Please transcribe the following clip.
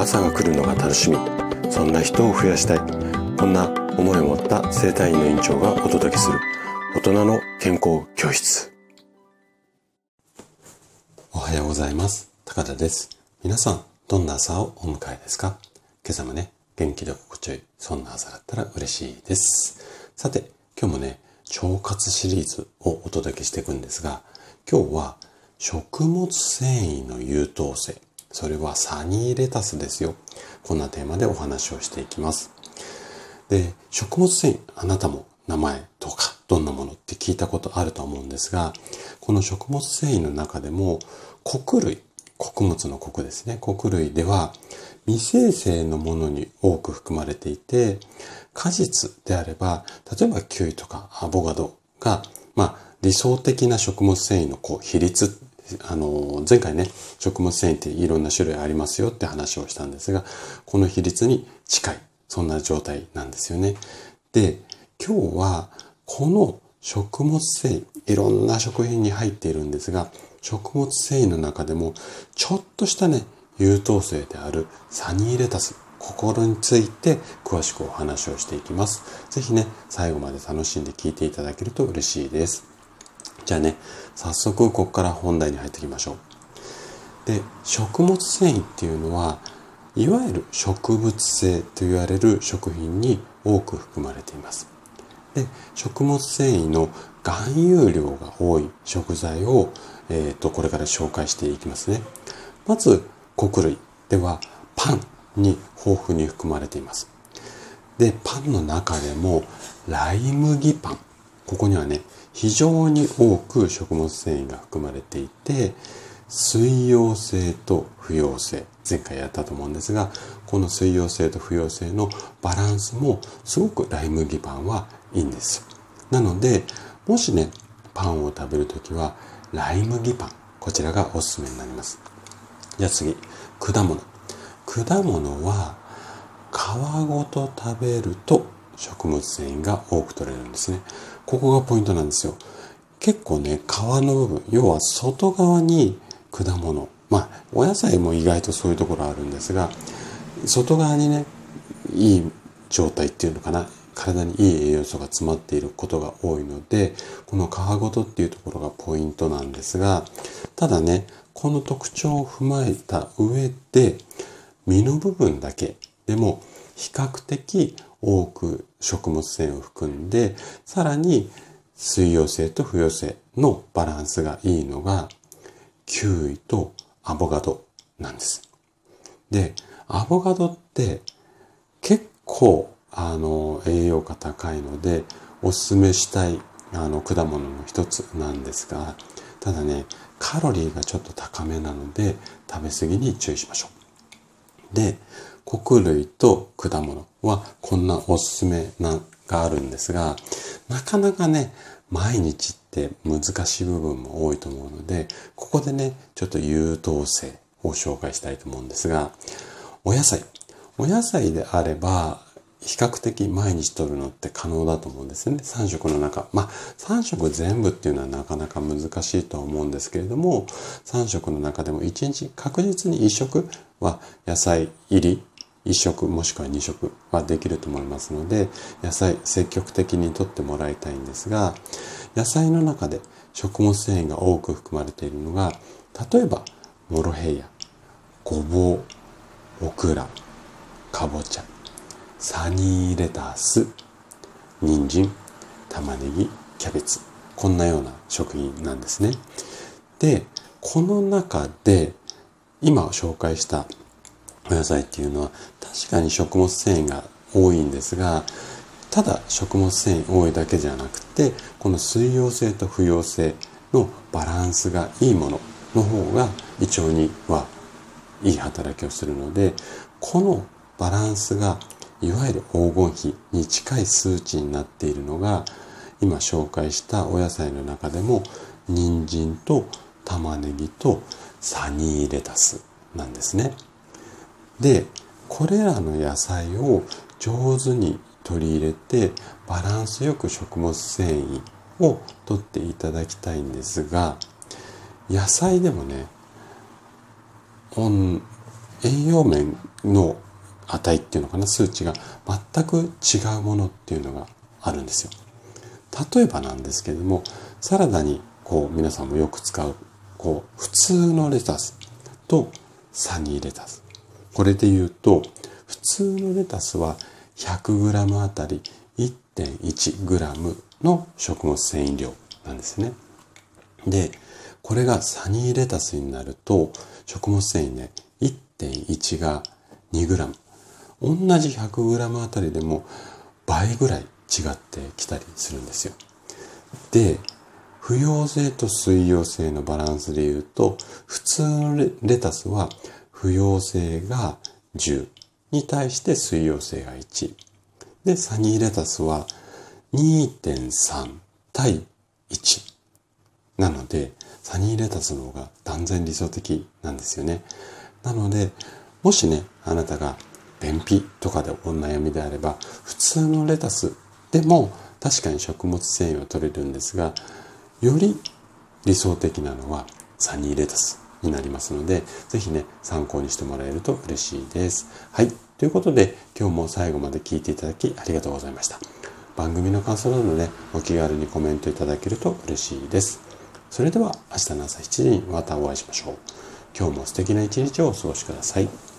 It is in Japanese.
朝が来るのが楽しみ。そんな人を増やしたい。こんな思いを持った生体院の院長がお届けする。大人の健康教室。おはようございます。高田です。皆さんどんな朝をお迎えですか？今朝もね元気で心地よい。そんな朝だったら嬉しいです。さて今日もね腸活シリーズをお届けしていくんですが今日は食物繊維の優等生。それはサニーレタスですよ。こんなテーマでお話をしていきます。で、食物繊維、あなたも名前とかどんなものって聞いたことあると思うんですが、この食物繊維の中でも穀類、穀物の穀ですね。穀類では未生成のものに多く含まれていて、果実であれば、例えばキウイとかアボカドが、まあ、理想的な食物繊維のこう比率あの、前回ね、食物繊維っていろんな種類ありますよって話をしたんですが、この比率に近い、そんな状態なんですよね。で、今日は、この食物繊維、いろんな食品に入っているんですが、食物繊維の中でも、ちょっとしたね、優等生であるサニーレタス、心について詳しくお話をしていきます。ぜひね、最後まで楽しんで聞いていただけると嬉しいです。じゃあね、早速ここから本題に入っていきましょう。で、食物繊維っていうのは、いわゆる植物性と言われる食品に多く含まれています。で、食物繊維の含有量が多い食材を、えっ、ー、と、これから紹介していきますね。まず、穀類ではパンに豊富に含まれています。で、パンの中でもライ麦パン。ここにはね、非常に多く食物繊維が含まれていて、水溶性と不溶性、前回やったと思うんですが、この水溶性と不溶性のバランスもすごくライ麦パンはいいんです。なので、もしね、パンを食べるときは、ライ麦パン、こちらがおすすめになります。じゃあ次、果物。果物は、皮ごと食べると食物繊維が多く取れるんですね。ここがポイントなんですよ。結構ね、皮の部分、要は外側に果物、まあ、お野菜も意外とそういうところあるんですが、外側にね、いい状態っていうのかな、体にいい栄養素が詰まっていることが多いので、この皮ごとっていうところがポイントなんですが、ただね、この特徴を踏まえた上で、実の部分だけでも比較的多く食物繊維を含んで、さらに水溶性と不溶性のバランスがいいのが、キウイとアボカドなんです。で、アボカドって結構あの栄養価高いのでおすすめしたいあの果物の一つなんですが、ただね、カロリーがちょっと高めなので食べ過ぎに注意しましょう。で、穀類と果物はこんなおすすめな、があるんですが、なかなかね、毎日って難しい部分も多いと思うので、ここでね、ちょっと優等生を紹介したいと思うんですが、お野菜。お野菜であれば、比較的毎日取るのって可能だと思うんですよね。3食の中。まあ、3食全部っていうのはなかなか難しいとは思うんですけれども、3食の中でも1日確実に1食は野菜入り1食もしくは2食はできると思いますので野菜積極的にとってもらいたいんですが野菜の中で食物繊維が多く含まれているのが例えばモロヘイヤごぼうオクラかぼちゃサニーレタス人参玉ねぎキャベツこんなような食品なんですね。でこの中で今紹介したお野菜っていうのは確かに食物繊維が多いんですがただ食物繊維多いだけじゃなくてこの水溶性と不溶性のバランスがいいものの方が胃腸にはいい働きをするのでこのバランスがいわゆる黄金比に近い数値になっているのが今紹介したお野菜の中でも人参と玉ねぎとサニーレタスなんですね。でこれらの野菜を上手に取り入れてバランスよく食物繊維を取っていただきたいんですが野菜でもね栄養面の値っていうのかな、数値が全く違うものっていうのがあるんですよ。例えばなんですけれども、サラダにこう皆さんもよく使う、こう普通のレタスとサニーレタス。これで言うと、普通のレタスは 100g あたり 1.1g の食物繊維量なんですね。で、これがサニーレタスになると、食物繊維ね、1.1が 2g。同じ 100g あたりでも倍ぐらい違ってきたりするんですよ。で、不溶性と水溶性のバランスで言うと、普通のレタスは不溶性が10に対して水溶性が1。で、サニーレタスは2.3対1。なので、サニーレタスの方が断然理想的なんですよね。なので、もしね、あなたが便秘とかでお悩みであれば、普通のレタスでも確かに食物繊維は取れるんですが、より理想的なのはサニーレタスになりますので、ぜひね、参考にしてもらえると嬉しいです。はい。ということで、今日も最後まで聞いていただきありがとうございました。番組の感想などね、お気軽にコメントいただけると嬉しいです。それでは明日の朝7時にまたお会いしましょう。今日も素敵な一日をお過ごしください。